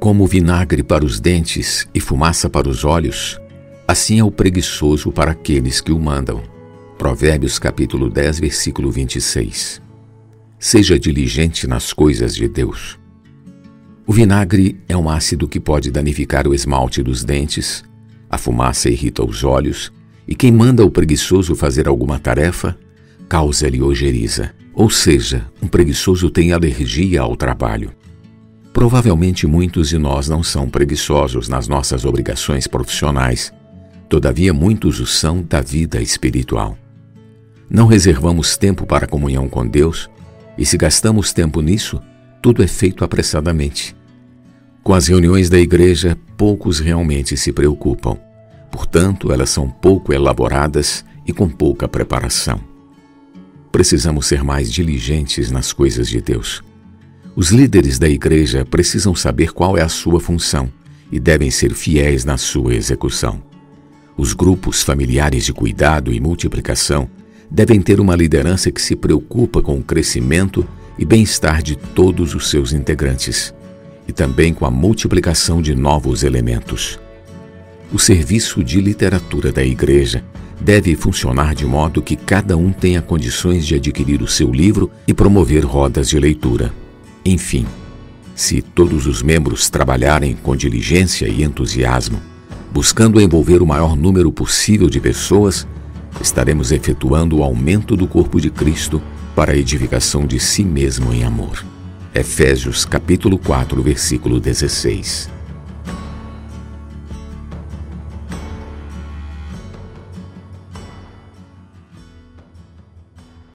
Como vinagre para os dentes e fumaça para os olhos, assim é o preguiçoso para aqueles que o mandam. Provérbios capítulo 10, versículo 26. Seja diligente nas coisas de Deus. O vinagre é um ácido que pode danificar o esmalte dos dentes, a fumaça irrita os olhos, e quem manda o preguiçoso fazer alguma tarefa, causa-lhe ojeriza. Ou seja, um preguiçoso tem alergia ao trabalho. Provavelmente muitos de nós não são preguiçosos nas nossas obrigações profissionais, todavia muitos o são da vida espiritual. Não reservamos tempo para a comunhão com Deus, e se gastamos tempo nisso, tudo é feito apressadamente. Com as reuniões da igreja, poucos realmente se preocupam. Portanto, elas são pouco elaboradas e com pouca preparação. Precisamos ser mais diligentes nas coisas de Deus. Os líderes da igreja precisam saber qual é a sua função e devem ser fiéis na sua execução. Os grupos familiares de cuidado e multiplicação devem ter uma liderança que se preocupa com o crescimento e bem-estar de todos os seus integrantes e também com a multiplicação de novos elementos. O serviço de literatura da igreja deve funcionar de modo que cada um tenha condições de adquirir o seu livro e promover rodas de leitura. Enfim, se todos os membros trabalharem com diligência e entusiasmo, buscando envolver o maior número possível de pessoas, estaremos efetuando o aumento do corpo de Cristo para a edificação de si mesmo em amor. Efésios capítulo 4, versículo 16.